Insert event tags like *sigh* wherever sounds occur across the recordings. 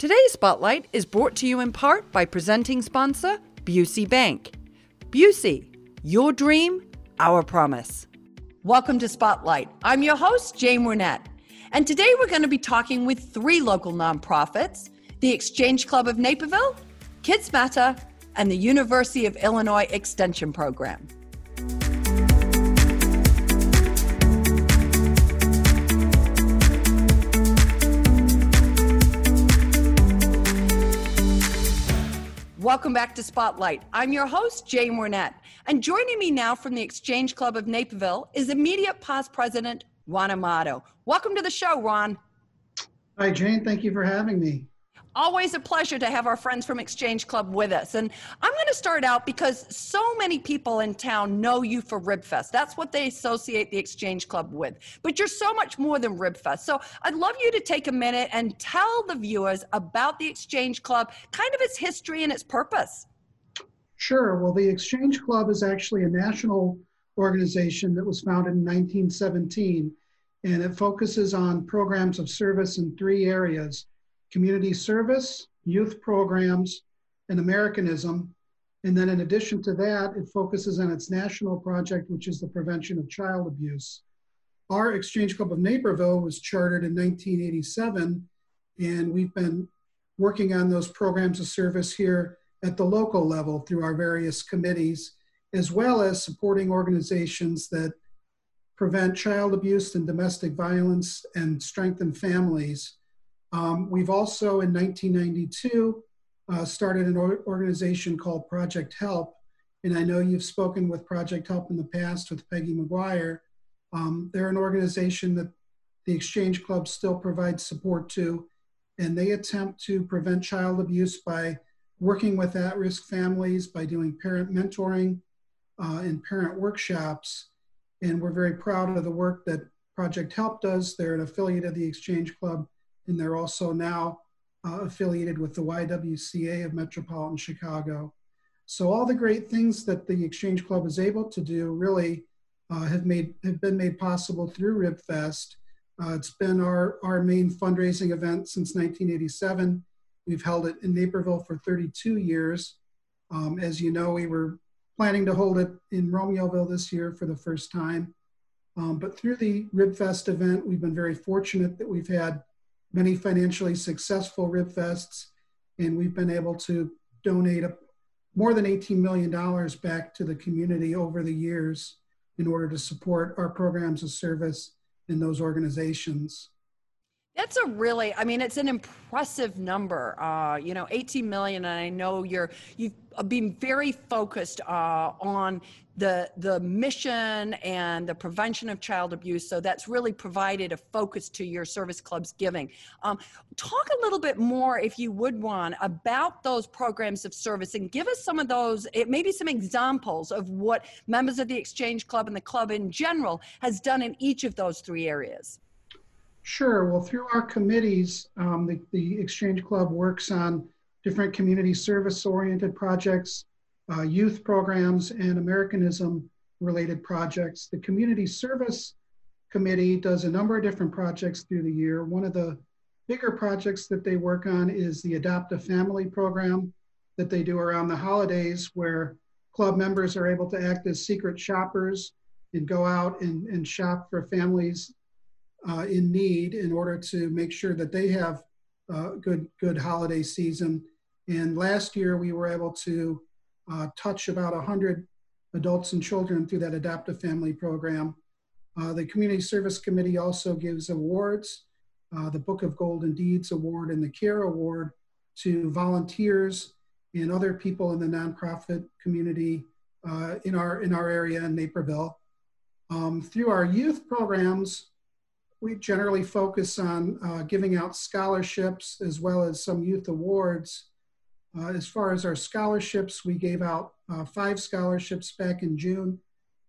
Today's Spotlight is brought to you in part by presenting sponsor Busey Bank. Busey, your dream, our promise. Welcome to Spotlight. I'm your host, Jane Wernette. And today we're going to be talking with three local nonprofits the Exchange Club of Naperville, Kids Matter, and the University of Illinois Extension Program. Welcome back to Spotlight. I'm your host, Jane Wernette. And joining me now from the Exchange Club of Naperville is immediate past president Ron Amato. Welcome to the show, Ron. Hi, Jane. Thank you for having me. Always a pleasure to have our friends from Exchange Club with us. And I'm going to start out because so many people in town know you for Ribfest. That's what they associate the Exchange Club with. But you're so much more than Ribfest. So I'd love you to take a minute and tell the viewers about the Exchange Club, kind of its history and its purpose. Sure. Well, the Exchange Club is actually a national organization that was founded in 1917, and it focuses on programs of service in three areas community service, youth programs, and Americanism. And then in addition to that, it focuses on its national project, which is the prevention of child abuse. Our Exchange Club of Naperville was chartered in 1987, and we've been working on those programs of service here at the local level through our various committees, as well as supporting organizations that prevent child abuse and domestic violence and strengthen families. Um, we've also, in 1992, uh, started an organization called Project Help. And I know you've spoken with Project Help in the past with Peggy McGuire. Um, they're an organization that the Exchange Club still provides support to, and they attempt to prevent child abuse by working with at risk families, by doing parent mentoring uh, and parent workshops. And we're very proud of the work that Project Help does. They're an affiliate of the Exchange Club and they're also now uh, affiliated with the YWCA of Metropolitan Chicago. So all the great things that the Exchange Club is able to do really uh, have made have been made possible through RibFest. Uh, it's been our, our main fundraising event since 1987. We've held it in Naperville for 32 years. Um, as you know, we were planning to hold it in Romeoville this year for the first time. Um, but through the RibFest event, we've been very fortunate that we've had many financially successful RibFests, and we've been able to donate a, more than $18 million back to the community over the years in order to support our programs of service in those organizations. That's a really, I mean, it's an impressive number. Uh, you know, 18 million, and I know you're you've been very focused uh, on the the mission and the prevention of child abuse. So that's really provided a focus to your service club's giving. Um, talk a little bit more, if you would, Ron, about those programs of service, and give us some of those, maybe some examples of what members of the Exchange Club and the club in general has done in each of those three areas. Sure. Well, through our committees, um, the, the Exchange Club works on different community service oriented projects, uh, youth programs, and Americanism related projects. The Community Service Committee does a number of different projects through the year. One of the bigger projects that they work on is the Adopt a Family program that they do around the holidays, where club members are able to act as secret shoppers and go out and, and shop for families uh, in need in order to make sure that they have uh, good good holiday season. And last year we were able to uh, touch about 100 adults and children through that Adopt a Family program. Uh, the Community Service Committee also gives awards, uh, the Book of Golden Deeds Award and the CARE Award to volunteers and other people in the nonprofit community uh, in, our, in our area in Naperville. Um, through our youth programs, we generally focus on uh, giving out scholarships as well as some youth awards. Uh, as far as our scholarships, we gave out uh, five scholarships back in June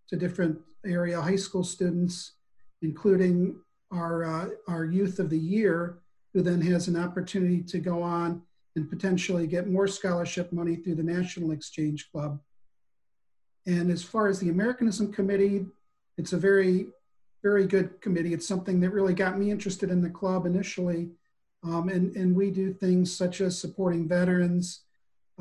to different area high school students, including our, uh, our Youth of the Year, who then has an opportunity to go on and potentially get more scholarship money through the National Exchange Club. And as far as the Americanism Committee, it's a very very good committee. It's something that really got me interested in the club initially. Um, and, and we do things such as supporting veterans.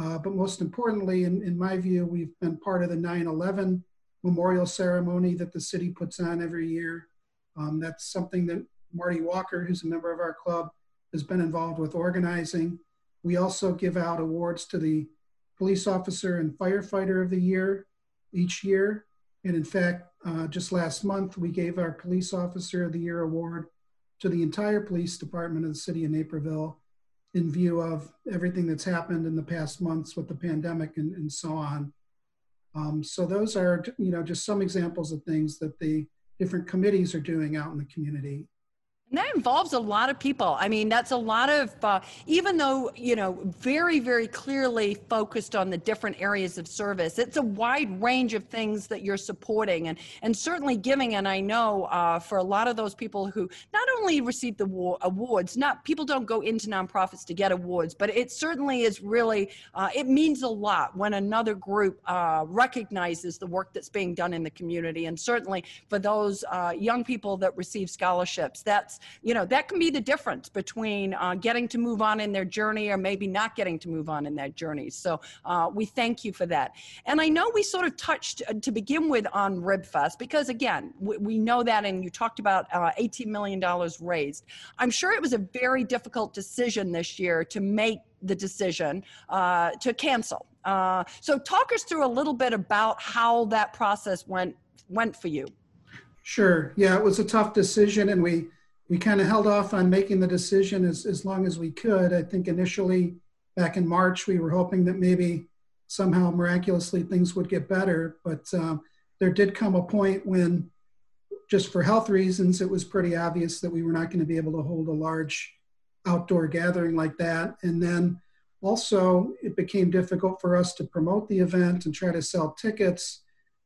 Uh, but most importantly, in, in my view, we've been part of the 9 11 memorial ceremony that the city puts on every year. Um, that's something that Marty Walker, who's a member of our club, has been involved with organizing. We also give out awards to the police officer and firefighter of the year each year. And in fact, uh, just last month, we gave our police officer of the year award to the entire police department of the city of Naperville in view of everything that's happened in the past months with the pandemic and, and so on. Um, so those are, you know, just some examples of things that the different committees are doing out in the community. And that involves a lot of people. I mean, that's a lot of, uh, even though, you know, very, very clearly focused on the different areas of service, it's a wide range of things that you're supporting and, and certainly giving. And I know uh, for a lot of those people who not only receive the war- awards, not people don't go into nonprofits to get awards, but it certainly is really, uh, it means a lot when another group uh, recognizes the work that's being done in the community. And certainly for those uh, young people that receive scholarships, that's you know, that can be the difference between uh, getting to move on in their journey or maybe not getting to move on in that journey. So uh, we thank you for that. And I know we sort of touched uh, to begin with on RibFest because again, we, we know that, and you talked about uh, $18 million raised. I'm sure it was a very difficult decision this year to make the decision uh, to cancel. Uh, so talk us through a little bit about how that process went went for you. Sure. Yeah, it was a tough decision, and we we kind of held off on making the decision as, as long as we could. I think initially back in March, we were hoping that maybe somehow miraculously things would get better. But um, there did come a point when, just for health reasons, it was pretty obvious that we were not going to be able to hold a large outdoor gathering like that. And then also, it became difficult for us to promote the event and try to sell tickets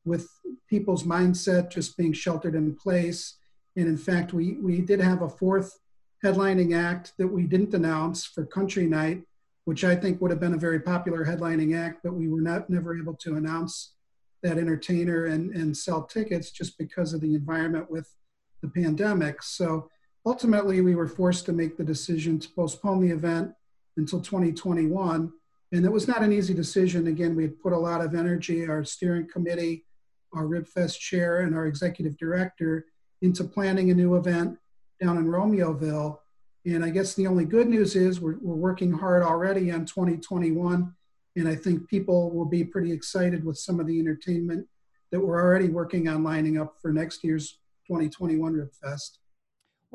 with people's mindset just being sheltered in place and in fact, we, we did have a fourth headlining act that we didn't announce for Country Night, which I think would have been a very popular headlining act, but we were not never able to announce that entertainer and, and sell tickets just because of the environment with the pandemic. So ultimately, we were forced to make the decision to postpone the event until 2021. And it was not an easy decision. Again, we had put a lot of energy, our steering committee, our RibFest chair, and our executive director into planning a new event down in Romeoville. And I guess the only good news is we're, we're working hard already on 2021. And I think people will be pretty excited with some of the entertainment that we're already working on lining up for next year's 2021 RibFest.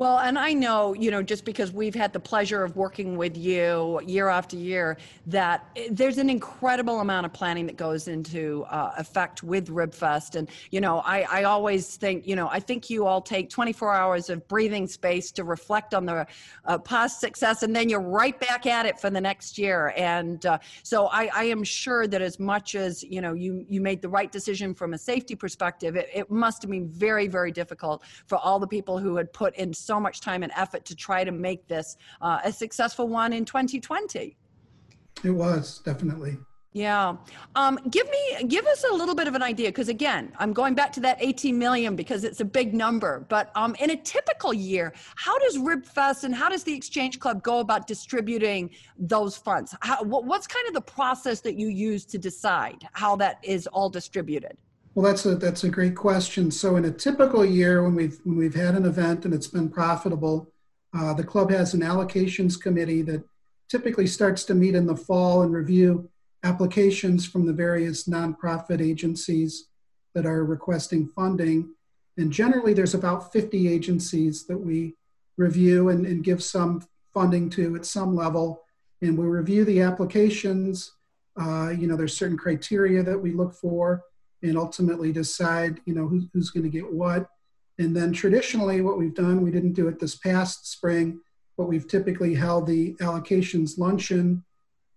Well, and I know, you know, just because we've had the pleasure of working with you year after year, that there's an incredible amount of planning that goes into uh, effect with RibFest. And, you know, I, I always think, you know, I think you all take 24 hours of breathing space to reflect on the uh, past success, and then you're right back at it for the next year. And uh, so I, I, am sure that as much as, you know, you, you made the right decision from a safety perspective, it, it must have been very, very difficult for all the people who had put in much time and effort to try to make this uh, a successful one in 2020. It was definitely. Yeah. Um, give me, give us a little bit of an idea, because again, I'm going back to that 18 million because it's a big number. But um, in a typical year, how does RibFest and how does the Exchange Club go about distributing those funds? How, what's kind of the process that you use to decide how that is all distributed? Well, that's a that's a great question. So, in a typical year, when we've when we've had an event and it's been profitable, uh, the club has an allocations committee that typically starts to meet in the fall and review applications from the various nonprofit agencies that are requesting funding. And generally, there's about 50 agencies that we review and, and give some funding to at some level. And we review the applications. Uh, you know, there's certain criteria that we look for and ultimately decide, you know, who, who's going to get what. And then traditionally, what we've done, we didn't do it this past spring, but we've typically held the allocations luncheon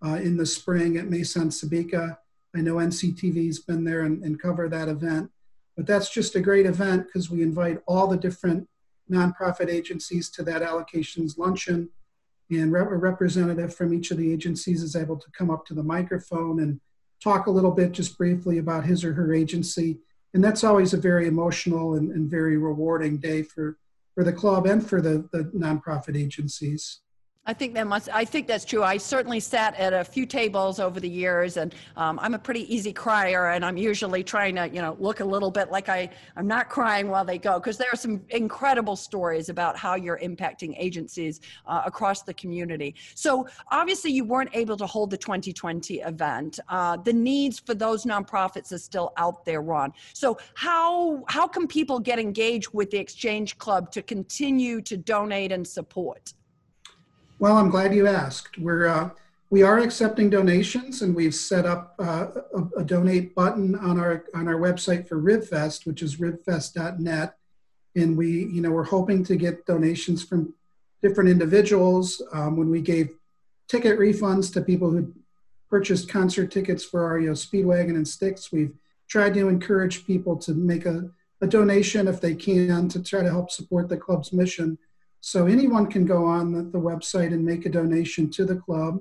uh, in the spring at Meson Sabika. I know NCTV's been there and, and cover that event, but that's just a great event because we invite all the different nonprofit agencies to that allocations luncheon. And a representative from each of the agencies is able to come up to the microphone and talk a little bit just briefly about his or her agency. And that's always a very emotional and, and very rewarding day for, for the club and for the, the nonprofit agencies. I think that must. I think that's true. I certainly sat at a few tables over the years, and um, I'm a pretty easy crier, and I'm usually trying to, you know, look a little bit like I I'm not crying while they go because there are some incredible stories about how you're impacting agencies uh, across the community. So obviously, you weren't able to hold the 2020 event. Uh, the needs for those nonprofits are still out there, Ron. So how how can people get engaged with the Exchange Club to continue to donate and support? Well, I'm glad you asked. We're uh, we are accepting donations, and we've set up uh, a, a, donate button on our on our website for RibFest, which is ribfest.net. And we, you know, we're hoping to get donations from different individuals. Um, when we gave ticket refunds to people who purchased concert tickets for our you know, Speedwagon and Styx, we've tried to encourage people to make a, a donation if they can to try to help support the club's mission so anyone can go on the, the website and make a donation to the club.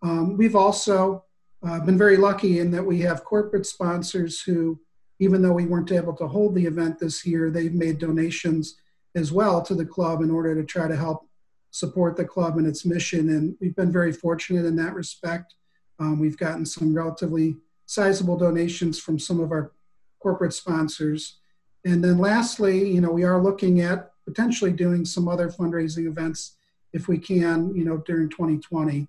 Um, we've also uh, been very lucky in that we have corporate sponsors who, even though we weren't able to hold the event this year, they've made donations as well to the club in order to try to help support the club and its mission. And we've been very fortunate in that respect. Um, we've gotten some relatively sizable donations from some of our corporate sponsors. And then lastly, you know, we are looking at potentially doing some other fundraising events if we can, you know, during 2020.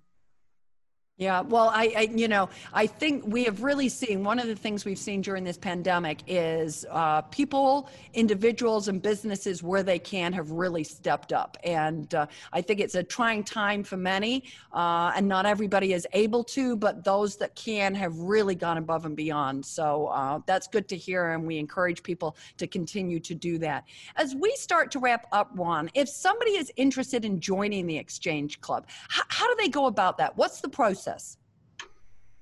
Yeah, well, I, I, you know, I think we have really seen one of the things we've seen during this pandemic is uh, people, individuals, and businesses where they can have really stepped up, and uh, I think it's a trying time for many, uh, and not everybody is able to, but those that can have really gone above and beyond. So uh, that's good to hear, and we encourage people to continue to do that. As we start to wrap up, Ron, if somebody is interested in joining the Exchange Club, how, how do they go about that? What's the process? Process?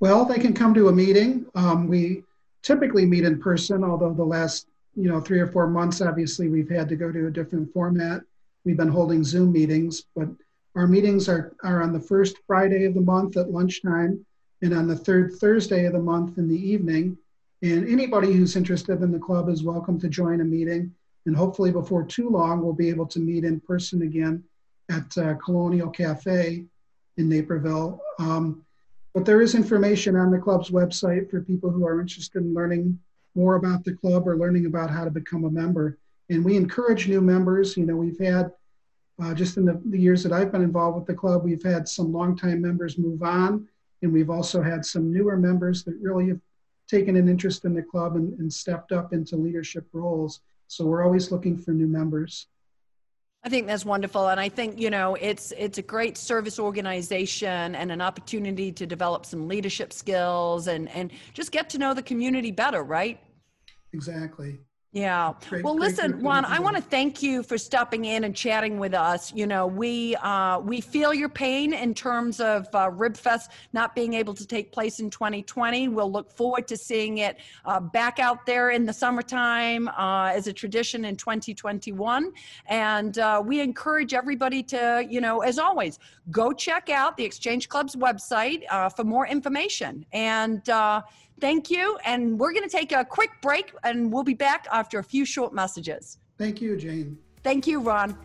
Well, they can come to a meeting. Um, we typically meet in person, although the last you know three or four months, obviously, we've had to go to a different format. We've been holding Zoom meetings, but our meetings are, are on the first Friday of the month at lunchtime and on the third Thursday of the month in the evening. And anybody who's interested in the club is welcome to join a meeting. And hopefully, before too long, we'll be able to meet in person again at uh, Colonial Cafe in Naperville. Um, but there is information on the club's website for people who are interested in learning more about the club or learning about how to become a member. And we encourage new members. You know, we've had uh, just in the, the, years that I've been involved with the club, we've had some longtime members move on, and we've also had some newer members that really have taken an interest in the club and, and stepped up into leadership roles. So we're always looking for new members. I think that's wonderful, and I think you know it's it's a great service organization and an opportunity to develop some leadership skills and and just get to know the community better, right? Exactly. Yeah. Great, well, great listen, Ron, I want to thank you for stopping in and chatting with us. You know, we uh, we feel your pain in terms of uh, RibFest not being able to take place in 2020. We'll look forward to seeing it uh, back out there in the summertime uh, as a tradition in 2021. And uh, we encourage everybody to, you know, as always, go check out the Exchange Club's website uh, for more information. And Thank you. And we're going to take a quick break and we'll be back after a few short messages. Thank you, Jane. Thank you, Ron.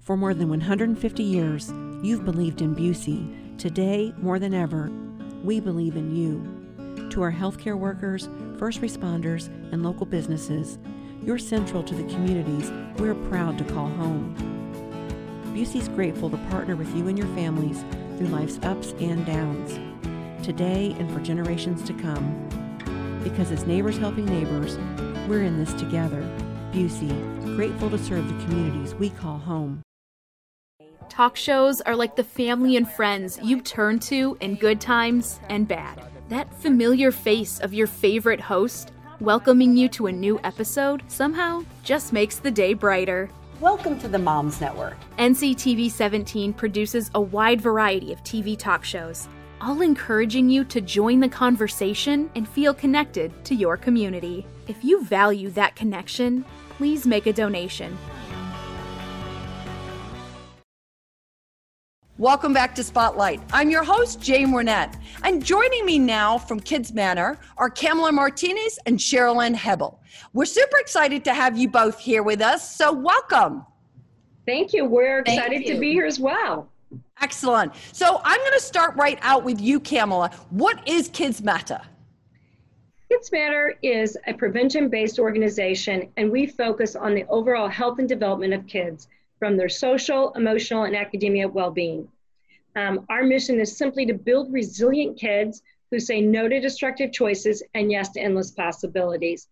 For more than 150 years, you've believed in Busey. Today, more than ever, we believe in you. To our healthcare workers, first responders, and local businesses, you're central to the communities we're proud to call home. Busey's grateful to partner with you and your families through life's ups and downs, today and for generations to come. Because as neighbors helping neighbors, we're in this together. Busey, grateful to serve the communities we call home. Talk shows are like the family and friends you turn to in good times and bad. That familiar face of your favorite host welcoming you to a new episode somehow just makes the day brighter. Welcome to the Moms Network. NCTV 17 produces a wide variety of TV talk shows, all encouraging you to join the conversation and feel connected to your community. If you value that connection, please make a donation Welcome back to Spotlight. I'm your host, Jane Wernette. And joining me now from Kids Matter are Kamala Martinez and Sherilyn Hebel. We're super excited to have you both here with us, so welcome. Thank you. We're excited you. to be here as well. Excellent. So I'm going to start right out with you, Kamala. What is Kids Matter? Kids Matter is a prevention based organization, and we focus on the overall health and development of kids from their social, emotional, and academia well being. Um, our mission is simply to build resilient kids who say no to destructive choices and yes to endless possibilities.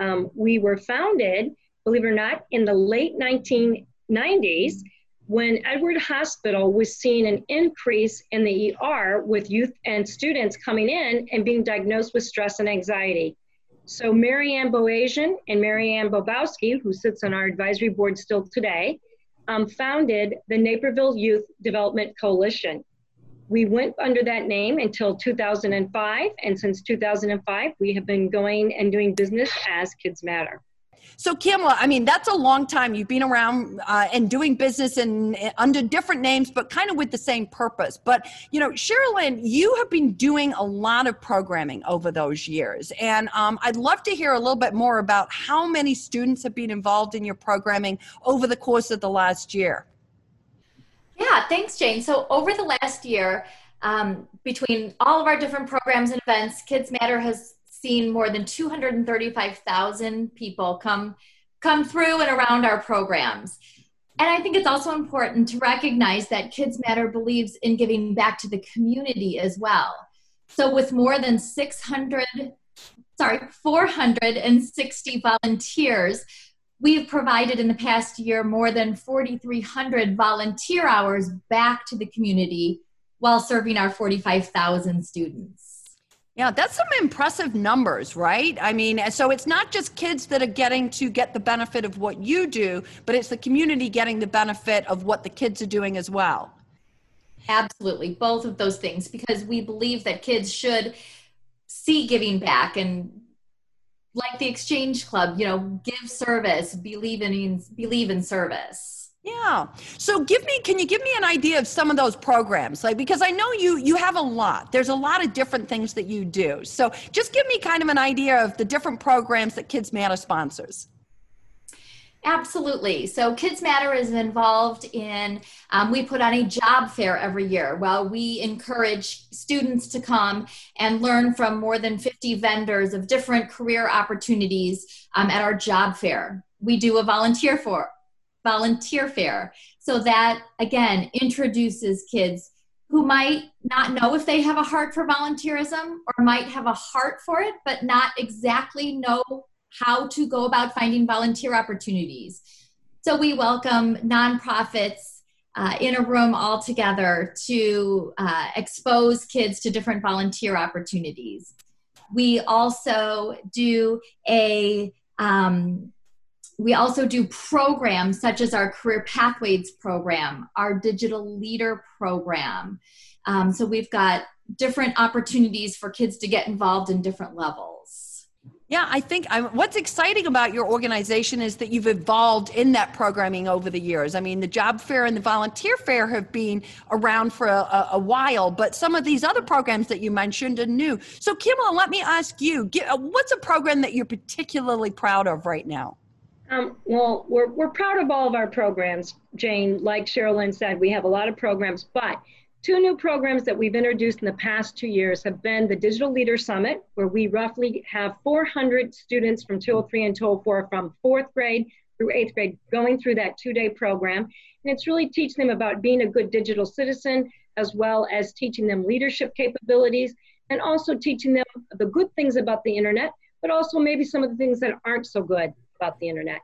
Um, we were founded, believe it or not, in the late 1990s when Edward Hospital was seeing an increase in the ER with youth and students coming in and being diagnosed with stress and anxiety. So Marianne Boasian and Marianne Bobowski, who sits on our advisory board still today, um, founded the Naperville Youth Development Coalition. We went under that name until 2005, and since 2005, we have been going and doing business as Kids Matter. So, Kamala, I mean, that's a long time. You've been around uh, and doing business and under different names, but kind of with the same purpose. But, you know, Sherilyn, you have been doing a lot of programming over those years. And um, I'd love to hear a little bit more about how many students have been involved in your programming over the course of the last year. Yeah, thanks, Jane. So, over the last year, um, between all of our different programs and events, Kids Matter has seen more than 235,000 people come come through and around our programs. And I think it's also important to recognize that Kids Matter believes in giving back to the community as well. So with more than 600 sorry, 460 volunteers, we've provided in the past year more than 4,300 volunteer hours back to the community while serving our 45,000 students. Yeah, that's some impressive numbers, right? I mean, so it's not just kids that are getting to get the benefit of what you do, but it's the community getting the benefit of what the kids are doing as well. Absolutely, both of those things, because we believe that kids should see giving back and like the exchange club you know give service believe in believe in service yeah. So give me can you give me an idea of some of those programs? Like because I know you you have a lot. There's a lot of different things that you do. So just give me kind of an idea of the different programs that Kids Matter sponsors. Absolutely. So Kids Matter is involved in, um, we put on a job fair every year. Well, we encourage students to come and learn from more than 50 vendors of different career opportunities um, at our job fair. We do a volunteer for volunteer fair. So that again introduces kids who might not know if they have a heart for volunteerism or might have a heart for it, but not exactly know how to go about finding volunteer opportunities. So we welcome nonprofits uh, in a room all together to uh, expose kids to different volunteer opportunities. We also do a um, we also do programs such as our Career Pathways program, our Digital Leader program. Um, so we've got different opportunities for kids to get involved in different levels. Yeah, I think I'm, what's exciting about your organization is that you've evolved in that programming over the years. I mean, the job fair and the volunteer fair have been around for a, a while, but some of these other programs that you mentioned are new. So, Kamala, let me ask you what's a program that you're particularly proud of right now? Um, well, we're, we're proud of all of our programs, Jane. Like Sherilyn said, we have a lot of programs, but two new programs that we've introduced in the past two years have been the Digital Leader Summit, where we roughly have 400 students from 203 and 204 from fourth grade through eighth grade going through that two day program. And it's really teaching them about being a good digital citizen, as well as teaching them leadership capabilities, and also teaching them the good things about the internet, but also maybe some of the things that aren't so good about the internet.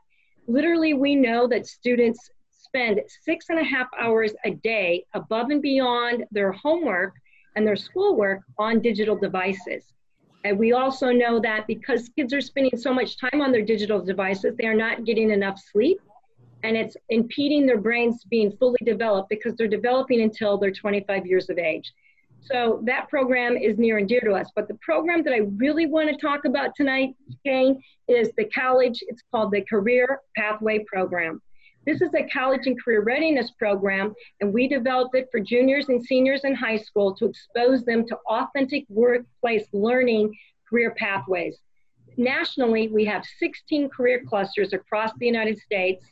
Literally, we know that students spend six and a half hours a day above and beyond their homework and their schoolwork on digital devices. And we also know that because kids are spending so much time on their digital devices, they are not getting enough sleep and it's impeding their brains being fully developed because they're developing until they're 25 years of age. So that program is near and dear to us. But the program that I really want to talk about tonight, Jane, is the college. It's called the Career Pathway Program. This is a college and career readiness program, and we developed it for juniors and seniors in high school to expose them to authentic workplace learning career pathways. Nationally, we have 16 career clusters across the United States,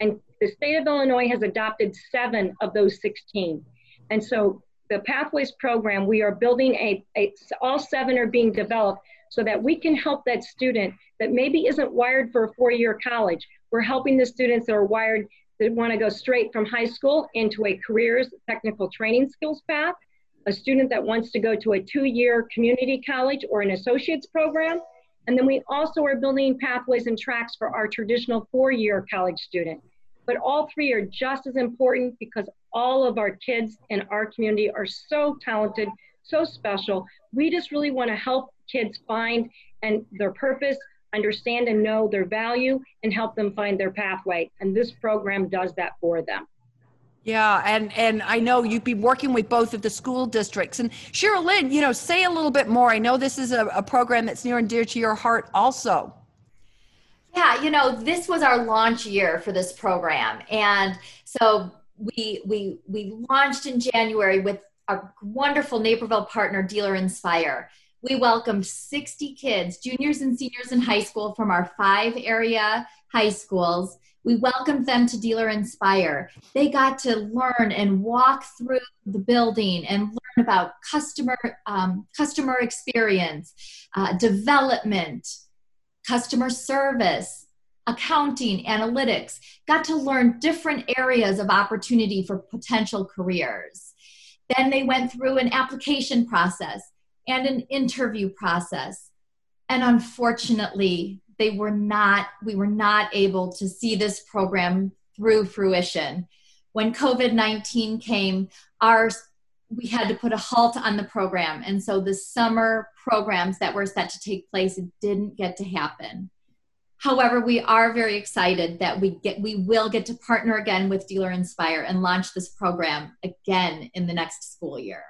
and the state of Illinois has adopted seven of those 16. And so the Pathways program, we are building a, a, all seven are being developed so that we can help that student that maybe isn't wired for a four-year college. We're helping the students that are wired that want to go straight from high school into a careers technical training skills path, a student that wants to go to a two-year community college or an associate's program. And then we also are building pathways and tracks for our traditional four-year college student. But all three are just as important because all of our kids in our community are so talented, so special. We just really want to help kids find and their purpose, understand and know their value, and help them find their pathway. And this program does that for them. Yeah, and and I know you've been working with both of the school districts. And Sherilyn, you know, say a little bit more. I know this is a, a program that's near and dear to your heart also. Yeah, you know, this was our launch year for this program. And so we we we launched in January with a wonderful Naperville partner, Dealer Inspire. We welcomed 60 kids, juniors and seniors in high school from our five area high schools. We welcomed them to Dealer Inspire. They got to learn and walk through the building and learn about customer um, customer experience, uh, development, customer service, accounting, analytics, got to learn different areas of opportunity for potential careers. Then they went through an application process and an interview process. And unfortunately, they were not, we were not able to see this program through fruition. When COVID 19 came, our we had to put a halt on the program. And so the summer programs that were set to take place didn't get to happen. However, we are very excited that we get we will get to partner again with Dealer Inspire and launch this program again in the next school year.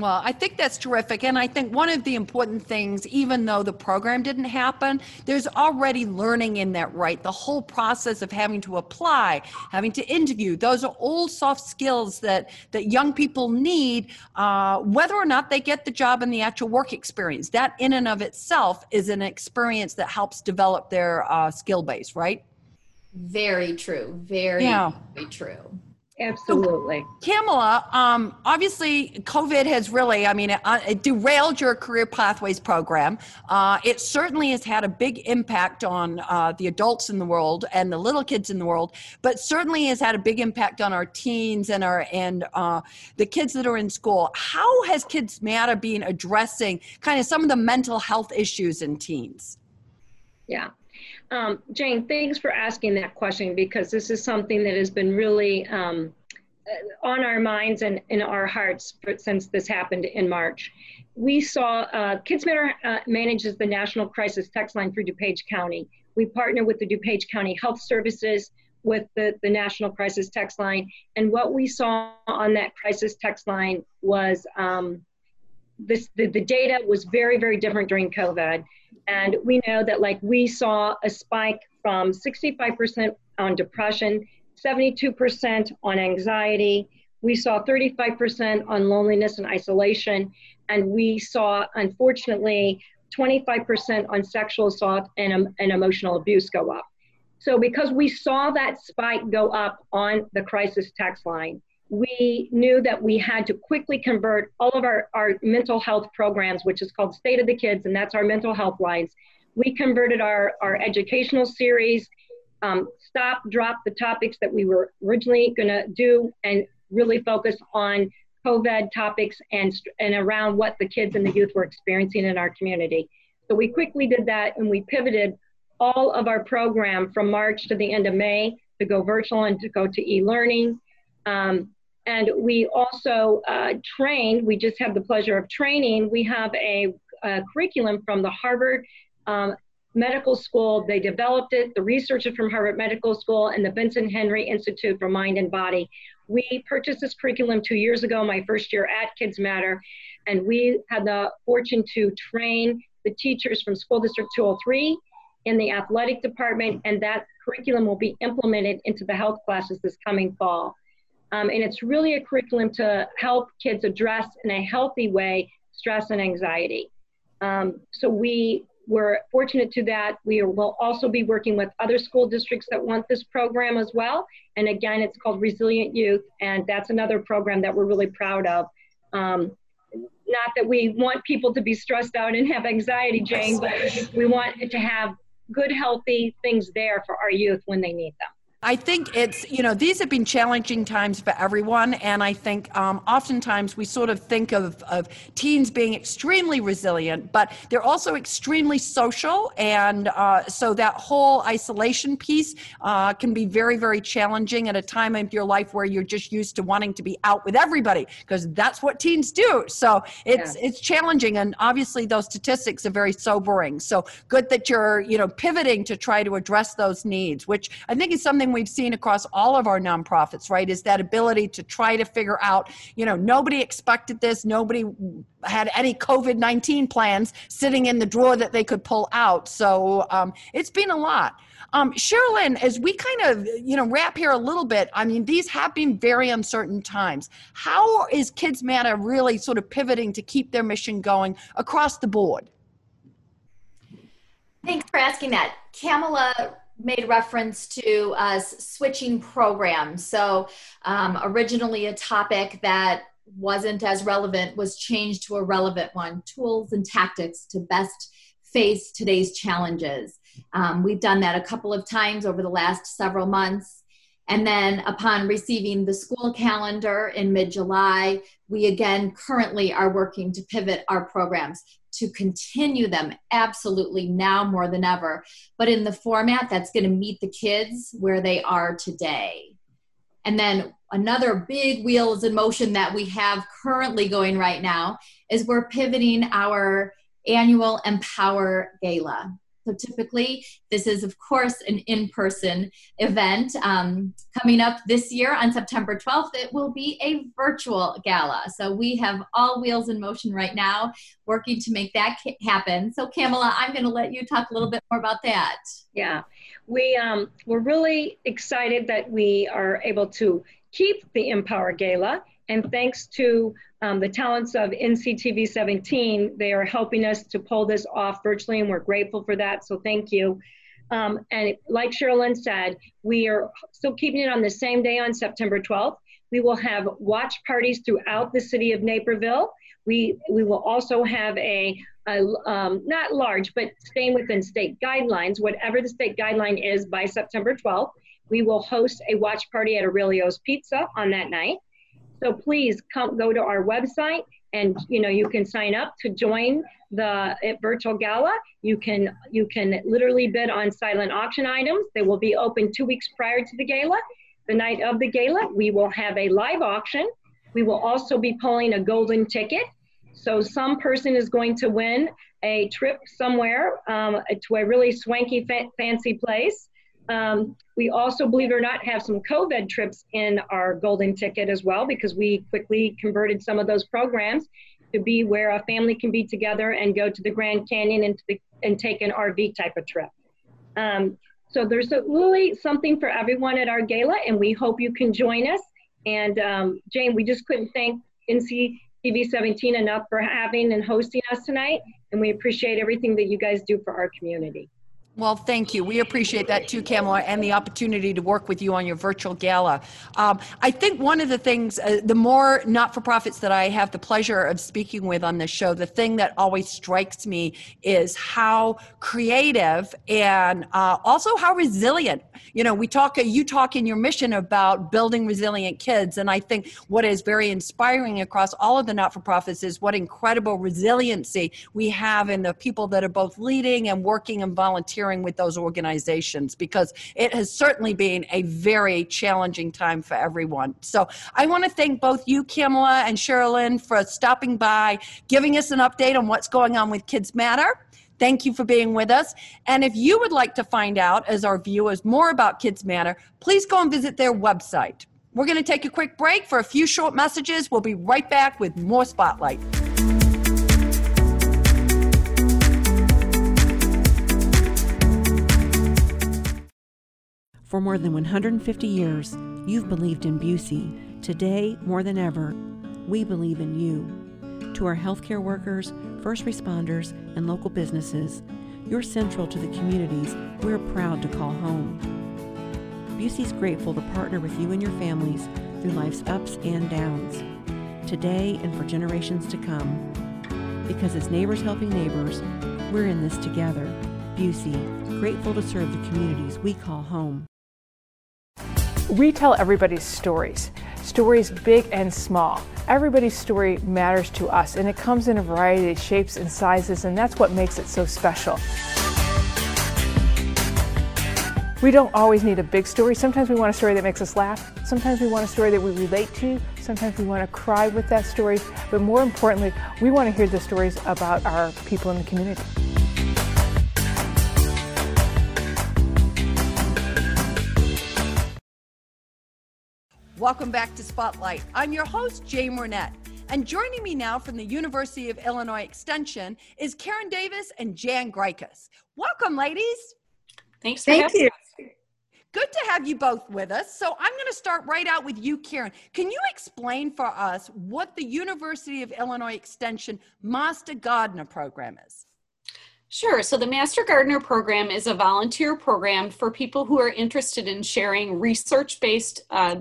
Well, I think that's terrific. And I think one of the important things, even though the program didn't happen, there's already learning in that, right? The whole process of having to apply, having to interview, those are all soft skills that, that young people need, uh, whether or not they get the job and the actual work experience. That, in and of itself, is an experience that helps develop their uh, skill base, right? Very true. Very, yeah. very true. Absolutely. Kamala, um, obviously, COVID has really, I mean, it, uh, it derailed your Career Pathways program. Uh, it certainly has had a big impact on uh, the adults in the world and the little kids in the world, but certainly has had a big impact on our teens and our and uh, the kids that are in school. How has Kids Matter been addressing kind of some of the mental health issues in teens? Yeah. Um, Jane, thanks for asking that question because this is something that has been really um, uh, on our minds and in our hearts since this happened in March. We saw uh, Kids Matter uh, manages the National Crisis Text Line through DuPage County. We partner with the DuPage County Health Services with the, the National Crisis Text Line. And what we saw on that crisis text line was um, this, the, the data was very, very different during COVID. And we know that like we saw a spike from 65% on depression, 72% on anxiety. We saw 35% on loneliness and isolation. And we saw, unfortunately, 25% on sexual assault and, um, and emotional abuse go up. So, because we saw that spike go up on the crisis text line, we knew that we had to quickly convert all of our, our mental health programs, which is called State of the Kids, and that's our mental health lines. We converted our, our educational series, um, stop, drop the topics that we were originally going to do, and really focus on COVID topics and, and around what the kids and the youth were experiencing in our community. So we quickly did that and we pivoted all of our program from March to the end of May to go virtual and to go to e-learning. Um, and we also uh, trained, we just have the pleasure of training. We have a, a curriculum from the Harvard um, Medical School. They developed it, the researchers from Harvard Medical School and the Benson Henry Institute for Mind and Body. We purchased this curriculum two years ago, my first year at Kids Matter, and we had the fortune to train the teachers from School District 203 in the athletic department, and that curriculum will be implemented into the health classes this coming fall. Um, and it's really a curriculum to help kids address in a healthy way stress and anxiety. Um, so we were fortunate to that. We will also be working with other school districts that want this program as well. And again, it's called Resilient Youth, and that's another program that we're really proud of. Um, not that we want people to be stressed out and have anxiety, Jane, but we want to have good, healthy things there for our youth when they need them. I think it's, you know, these have been challenging times for everyone. And I think um, oftentimes we sort of think of, of teens being extremely resilient, but they're also extremely social. And uh, so that whole isolation piece uh, can be very, very challenging at a time of your life where you're just used to wanting to be out with everybody because that's what teens do. So it's, yeah. it's challenging. And obviously those statistics are very sobering. So good that you're, you know, pivoting to try to address those needs, which I think is something we've seen across all of our nonprofits, right? Is that ability to try to figure out, you know, nobody expected this, nobody had any COVID 19 plans sitting in the drawer that they could pull out. So um, it's been a lot. Um, Sherilyn, as we kind of you know wrap here a little bit, I mean these have been very uncertain times. How is Kids Matter really sort of pivoting to keep their mission going across the board? Thanks for asking that. Kamala made reference to us switching programs. So, um, originally, a topic that wasn't as relevant was changed to a relevant one tools and tactics to best face today's challenges. Um, we've done that a couple of times over the last several months. And then, upon receiving the school calendar in mid July, we again currently are working to pivot our programs to continue them absolutely now more than ever, but in the format that's going to meet the kids where they are today. And then another big wheels in motion that we have currently going right now is we're pivoting our annual Empower Gala. So typically, this is, of course, an in person event. Um, coming up this year on September 12th, it will be a virtual gala. So we have all wheels in motion right now, working to make that happen. So, Kamala, I'm going to let you talk a little bit more about that. Yeah, we, um, we're really excited that we are able to keep the Empower Gala. And thanks to um, the talents of NCTV 17. They are helping us to pull this off virtually, and we're grateful for that. So thank you. Um, and like Sherilyn said, we are still keeping it on the same day on September 12th. We will have watch parties throughout the city of Naperville. We, we will also have a, a um, not large, but staying within state guidelines, whatever the state guideline is by September 12th. We will host a watch party at Aurelio's Pizza on that night. So please come go to our website and you know you can sign up to join the virtual gala. You can you can literally bid on silent auction items. They will be open two weeks prior to the gala. The night of the gala, we will have a live auction. We will also be pulling a golden ticket. So some person is going to win a trip somewhere um, to a really swanky, fa- fancy place. Um, we also, believe it or not, have some COVID trips in our golden ticket as well because we quickly converted some of those programs to be where a family can be together and go to the Grand Canyon and, the, and take an RV type of trip. Um, so there's a, really something for everyone at our gala, and we hope you can join us. And um, Jane, we just couldn't thank NC TV 17 enough for having and hosting us tonight, and we appreciate everything that you guys do for our community. Well, thank you. We appreciate that too, Kamala, and the opportunity to work with you on your virtual gala. Um, I think one of the things, uh, the more not for profits that I have the pleasure of speaking with on this show, the thing that always strikes me is how creative and uh, also how resilient. You know, we talk, you talk in your mission about building resilient kids, and I think what is very inspiring across all of the not for profits is what incredible resiliency we have in the people that are both leading and working and volunteering volunteering with those organizations because it has certainly been a very challenging time for everyone. So I want to thank both you, Kamala and Sherilyn, for stopping by, giving us an update on what's going on with Kids Matter. Thank you for being with us. And if you would like to find out, as our viewers, more about Kids Matter, please go and visit their website. We're going to take a quick break for a few short messages. We'll be right back with more Spotlight. For more than 150 years, you've believed in Busey. Today, more than ever, we believe in you. To our healthcare workers, first responders, and local businesses, you're central to the communities we're proud to call home. Busey's grateful to partner with you and your families through life's ups and downs, today and for generations to come. Because as neighbors helping neighbors, we're in this together. Busey, grateful to serve the communities we call home. We tell everybody's stories, stories big and small. Everybody's story matters to us, and it comes in a variety of shapes and sizes, and that's what makes it so special. We don't always need a big story. Sometimes we want a story that makes us laugh. Sometimes we want a story that we relate to. Sometimes we want to cry with that story. But more importantly, we want to hear the stories about our people in the community. Welcome back to Spotlight. I'm your host, Jay Mornett. And joining me now from the University of Illinois Extension is Karen Davis and Jan Greikus. Welcome, ladies. Thanks for Thank you. Us. Good to have you both with us. So I'm going to start right out with you, Karen. Can you explain for us what the University of Illinois Extension Master Gardener program is? Sure. So the Master Gardener program is a volunteer program for people who are interested in sharing research based uh,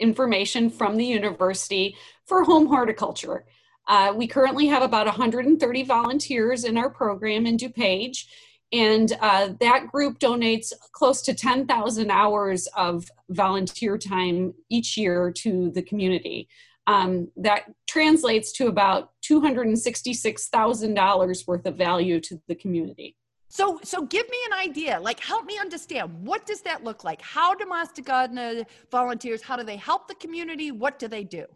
information from the university for home horticulture. Uh, we currently have about 130 volunteers in our program in DuPage, and uh, that group donates close to 10,000 hours of volunteer time each year to the community. Um, that translates to about $266,000 worth of value to the community. So, so give me an idea. Like, help me understand. What does that look like? How do Master Gardener volunteers? How do they help the community? What do they do?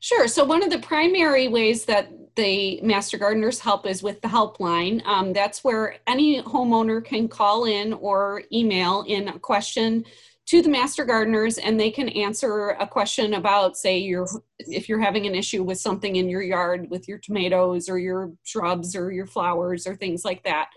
Sure. So one of the primary ways that the Master Gardeners help is with the helpline. Um, that's where any homeowner can call in or email in a question to the Master Gardeners, and they can answer a question about, say, your if you're having an issue with something in your yard with your tomatoes or your shrubs or your flowers or things like that.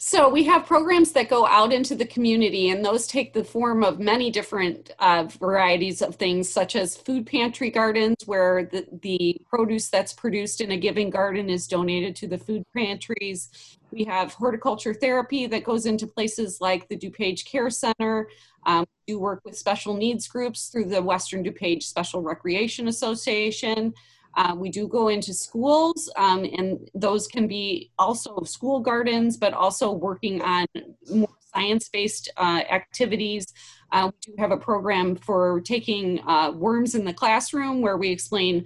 So we have programs that go out into the community, and those take the form of many different uh, varieties of things, such as food pantry gardens, where the, the produce that's produced in a given garden is donated to the food pantries. We have horticulture therapy that goes into places like the DuPage Care Center. Um, we do work with special needs groups through the Western DuPage Special Recreation Association. Uh, we do go into schools, um, and those can be also school gardens, but also working on more science-based uh, activities. Uh, we do have a program for taking uh, worms in the classroom where we explain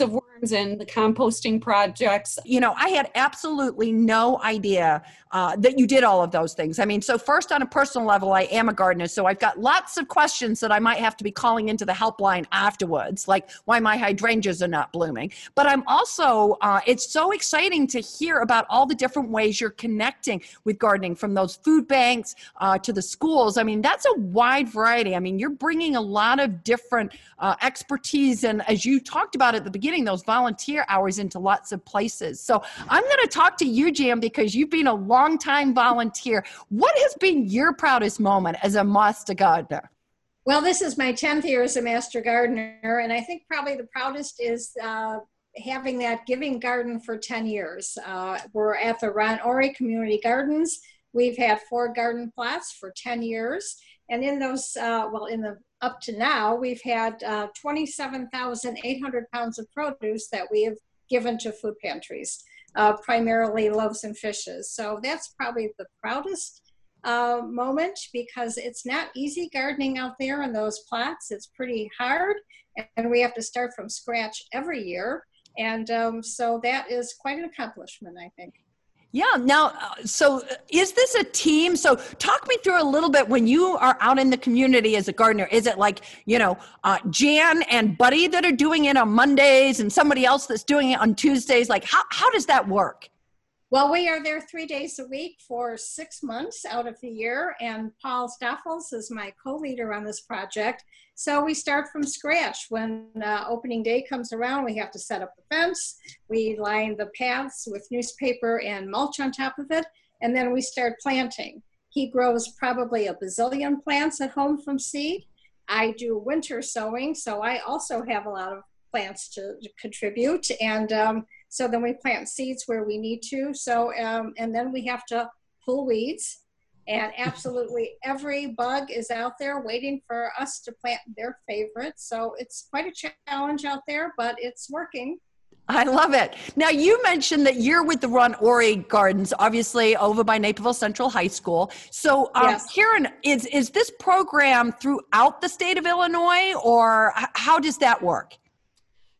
of worms and the composting projects. You know, I had absolutely no idea uh, that you did all of those things. I mean, so first on a personal level, I am a gardener, so I've got lots of questions that I might have to be calling into the helpline afterwards, like why my hydrangeas are not blooming. But I'm also, uh, it's so exciting to hear about all the different ways you're connecting with gardening, from those food banks uh, to the schools. I mean, that's a wide variety. I mean, you're bringing a lot of different uh, expertise, and as you talked about at the beginning, those volunteer hours into lots of places. So I'm going to talk to you, Jan, because you've been a long longtime volunteer. What has been your proudest moment as a master gardener? Well, this is my 10th year as a master gardener, and I think probably the proudest is uh, having that giving garden for 10 years. Uh, we're at the Ron Ory Community Gardens. We've had four garden plots for 10 years. And in those, uh, well, in the up to now, we've had uh, 27,800 pounds of produce that we have given to food pantries uh, primarily loaves and fishes. So that's probably the proudest uh, moment because it's not easy gardening out there in those plots. It's pretty hard, and we have to start from scratch every year. And um, so that is quite an accomplishment, I think. Yeah. Now, uh, so uh, is this a team? So talk me through a little bit when you are out in the community as a gardener. Is it like, you know, uh, Jan and Buddy that are doing it on Mondays and somebody else that's doing it on Tuesdays? Like, how, how does that work? Well, we are there three days a week for six months out of the year, and Paul Stoffels is my co-leader on this project. So we start from scratch. When uh, opening day comes around, we have to set up the fence. We line the paths with newspaper and mulch on top of it, and then we start planting. He grows probably a bazillion plants at home from seed. I do winter sowing, so I also have a lot of plants to, to contribute. And um, so then we plant seeds where we need to. So, um, and then we have to pull weeds. And absolutely every bug is out there waiting for us to plant their favorite. So it's quite a challenge out there, but it's working. I love it. Now, you mentioned that you're with the Ron Ory Gardens, obviously over by Naperville Central High School. So, um, Yes. Karen, is is this program throughout the state of Illinois, or how does that work?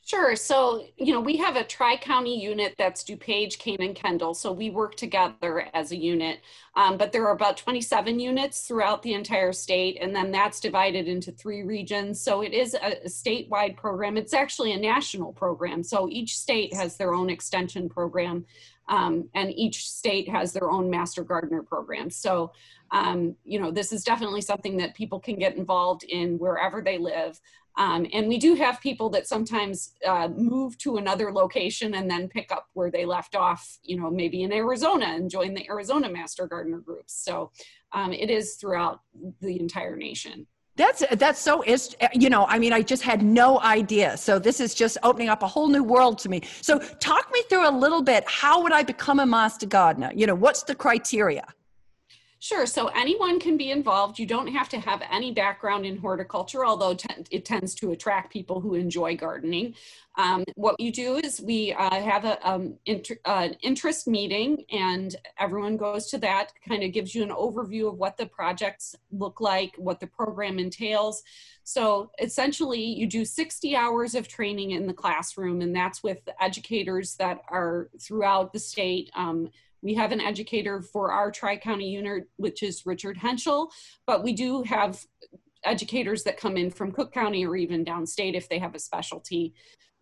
Sure. So, you know, we have a tri county unit that's DuPage, Kane, and Kendall. So we work together as a unit. Um, but there are about 27 units throughout the entire state, and then that's divided into three regions. So it is a, statewide program. It's actually a national program. So each state has their own extension program, um, and each state has their own Master Gardener program. So, um, you know, this is definitely something that people can get involved in wherever they live. Um, and we do have people that sometimes uh, move to another location and then pick up where they left off, you know, maybe in Arizona and join the Arizona Master Gardener groups. So um, it is throughout the entire nation. That's that's so is you know I mean I just had no idea. So this is just opening up a whole new world to me. So talk me through a little bit. How would I become a master gardener? You know, what's the criteria? Sure. So anyone can be involved. You don't have to have any background in horticulture, although it tends to attract people who enjoy gardening. Um, what you do is we uh, have an um, inter- uh, interest meeting, and everyone goes to that. Kind of gives you an overview of what the projects look like, what the program entails. So essentially, you do 60 hours of training in the classroom, and that's with educators that are throughout the state. Um, we have an educator for our tri-county unit, which is Richard Hentschel, but we do have educators that come in from Cook County or even downstate if they have a specialty.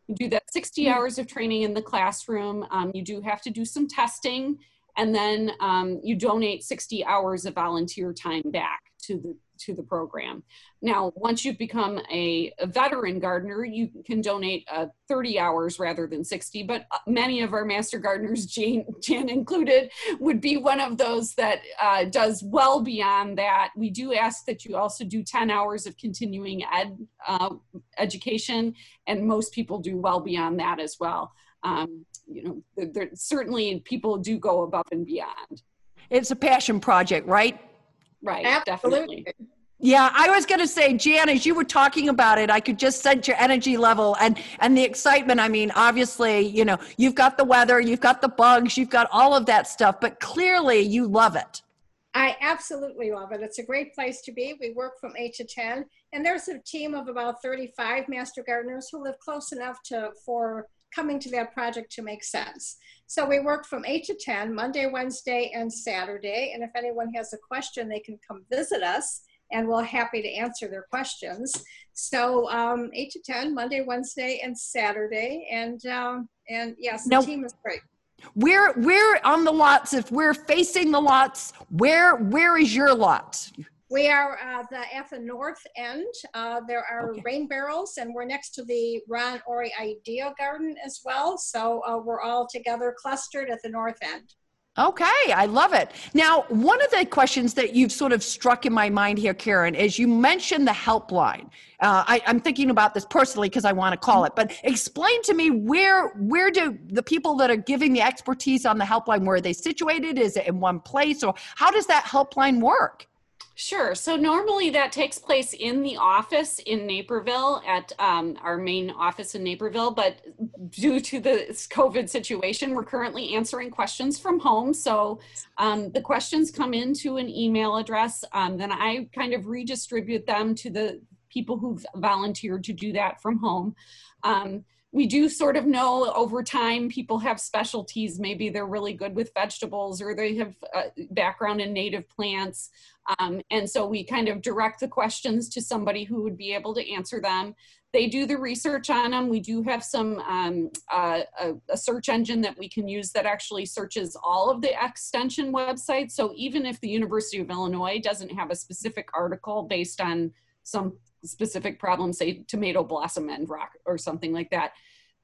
You do that 60 hours of training in the classroom. Um, you do have to do some testing, and then um, you donate 60 hours of volunteer time back to the to the program. Now, once you've become a, a veteran gardener, you can donate uh, 30 hours rather than 60. But uh, many of our master gardeners, Jane, Jan included, would be one of those that uh, does well beyond that. We do ask that you also do 10 hours of continuing ed uh, education, and most people do well beyond that as well. Um, you know, there, there, certainly people do go above and beyond. It's a passion project, right? Right, Absolutely. definitely. Yeah, I was going to say, Jan, as you were talking about it, I could just sense your energy level and and the excitement. I mean, obviously, you know, you've got the weather, you've got the bugs, you've got all of that stuff, but clearly you love it. I absolutely love it. It's a great place to be. We work from 8 to 10, and there's a team of about 35 master gardeners who live close enough to for coming to that project to make sense. So we work from 8 to 10, Monday, Wednesday, and Saturday. And if anyone has a question, they can come visit us, and we're happy to answer their questions. So um, 8 to 10, Monday, Wednesday, and Saturday. And um, and yes, the team is great. We're we're on the lots. If we're facing the lots, where where is your lot? We are uh, the, at the north end. Uh, there are Okay. rain barrels, and we're next to the Ron Ory Idea Garden as well. So uh, we're all together clustered at the north end. Okay, I love it. Now, one of the questions that you've sort of struck in my mind here, Karen, is you mentioned the helpline. Uh, I, I'm thinking about this personally because I want to call it. But explain to me where where do the people that are giving the expertise on the helpline where are they situated? Is it in one place, or how does that helpline work? Sure. So normally that takes place in the office in Naperville at um, our main office in Naperville. But due to the COVID situation, we're currently answering questions from home. So um, the questions come into an email address. Um, then I kind of redistribute them to the people who've volunteered to do that from home. Um, we do sort of know over time people have specialties. Maybe they're really good with vegetables or they have a background in native plants. Um, and so we kind of direct the questions to somebody who would be able to answer them. They do the research on them. We do have some um, uh, a, a search engine that we can use that actually searches all of the extension websites. So even if the University of Illinois doesn't have a specific article based on some specific problem, say tomato blossom end rot or something like that,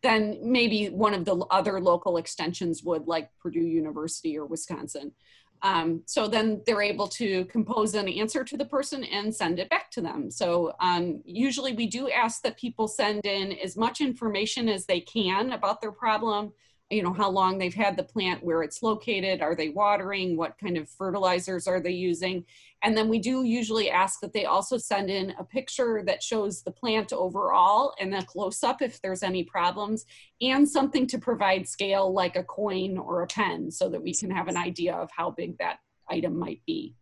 then maybe one of the other local extensions would, like Purdue University or Wisconsin. Um, so then they're able to compose an answer to the person and send it back to them. So um, usually we do ask that people send in as much information as they can about their problem you know how long they've had the plant where it's located are they watering what kind of fertilizers are they using? And then we do usually ask that they also send in a picture that shows the plant overall and a close up if there's any problems and something to provide scale like a coin or a pen so that we can have an idea of how big that item might be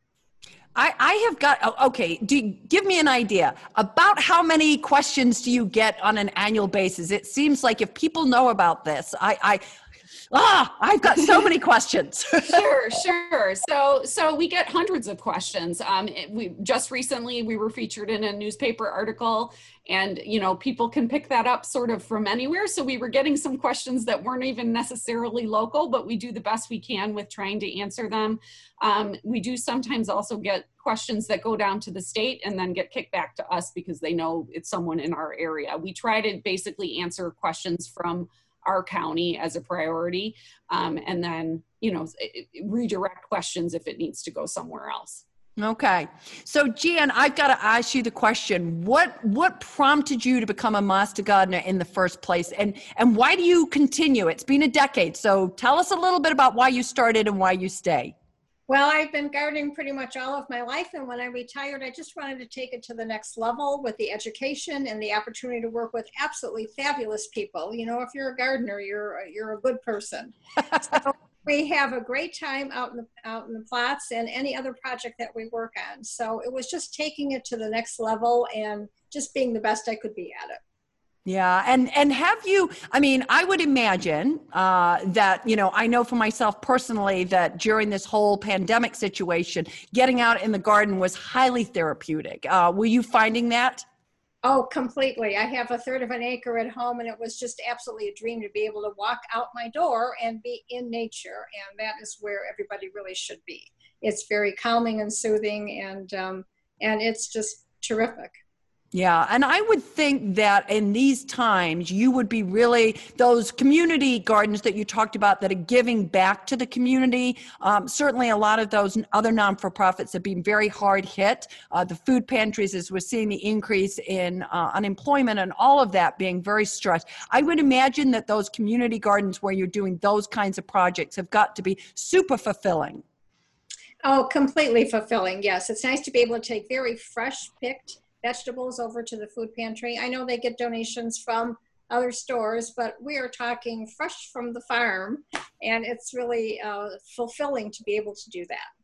I, I have got oh, okay. Do give me an idea about how many questions do you get on an annual basis? It seems like if people know about this, I, I ah, I've got so many questions. *laughs* sure, sure. So, so we get hundreds of questions. Um, we just recently we were featured in a newspaper article, and you know people can pick that up sort of from anywhere. So we were getting some questions that weren't even necessarily local, but we do the best we can with trying to answer them. Um, we do sometimes also get questions that go down to the state and then get kicked back to us because they know it's someone in our area. We try to basically answer questions from our county as a priority um, and then you know redirect questions if it needs to go somewhere else. Okay. So jan i've got to ask you the question what what prompted you to become a master gardener in the first place? And and why do you continue? It's been a decade so tell us a little bit about why you started and why you stay well, I've been gardening pretty much all of my life. And when I retired, I just wanted to take it to the next level with the education and the opportunity to work with absolutely fabulous people. You know, if you're a gardener, you're, you're a good person. so *laughs* we have a great time out in the, out in the plots and any other project that we work on. So it was just taking it to the next level and just being the best I could be at it. Yeah, and and have you? I mean, I would imagine uh, that you know. I know for myself personally that during this whole pandemic situation, getting out in the garden was highly therapeutic. Uh, were you finding that? Oh, completely. I have a third of an acre at home, and it was just absolutely a dream to be able to walk out my door and be in nature, and that is where everybody really should be. It's very calming and soothing, and um, and it's just terrific. Yeah, and I would think that in these times, you would be really those community gardens that you talked about that are giving back to the community. Um, certainly, a lot of those other non for profits have been very hard hit. Uh, the food pantries, as we're seeing the increase in uh, unemployment and all of that being very stressed. I would imagine that those community gardens where you're doing those kinds of projects have got to be super fulfilling. Oh, completely fulfilling. Yes, it's nice to be able to take very fresh picked vegetables over to the food pantry. I know they get donations from other stores, but we are talking fresh from the farm, and it's really uh, fulfilling to be able to do that.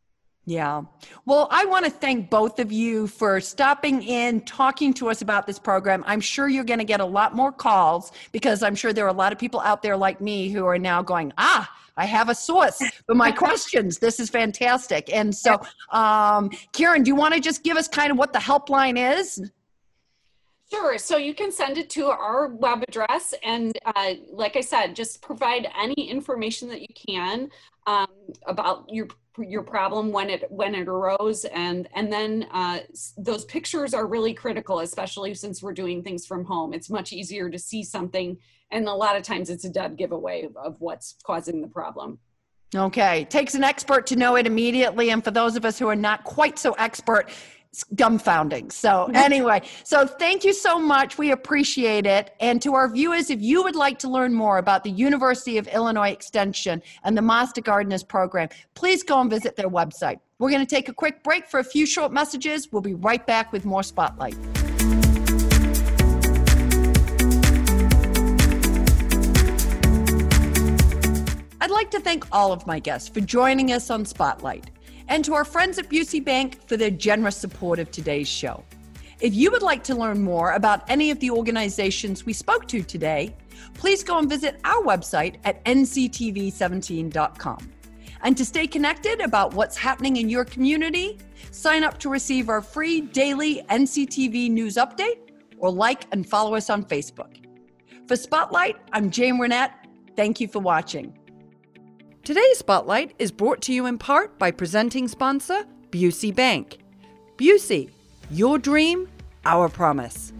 Yeah. Well, I want to thank both of you for stopping in, talking to us about this program. I'm sure you're going to get a lot more calls because I'm sure there are a lot of people out there like me who are now going, ah, I have a source for my *laughs* questions. This is fantastic. And so, um, Karen, do you want to just give us kind of what the helpline is? Sure. So you can send it to our web address. And uh, like I said, just provide any information that you can um, about your your problem when it when it arose. And and then uh, those pictures are really critical especially since we're doing things from home. It's much easier to see something and a lot of times it's a dead giveaway of what's causing the problem okay takes an expert to know it immediately and for those of us who are not quite so expert it's dumbfounding. So, *laughs* anyway, so thank you so much. We appreciate it. And to our viewers, if you would like to learn more about the University of Illinois Extension and the Master Gardeners program, please go and visit their website. We're going to take a quick break for a few short messages. We'll be right back with more Spotlight. I'd like to thank all of my guests for joining us on Spotlight and to our friends at Busey Bank for their generous support of today's show. If you would like to learn more about any of the organizations we spoke to today, please go and visit our website at nctv17.com. And to stay connected about what's happening in your community, sign up to receive our free daily NCTV news update or like and follow us on Facebook. For Spotlight, I'm Jane Renette. Thank you for watching. Today's Spotlight is brought to you in part by presenting sponsor Busey Bank. Busey, your dream, our promise.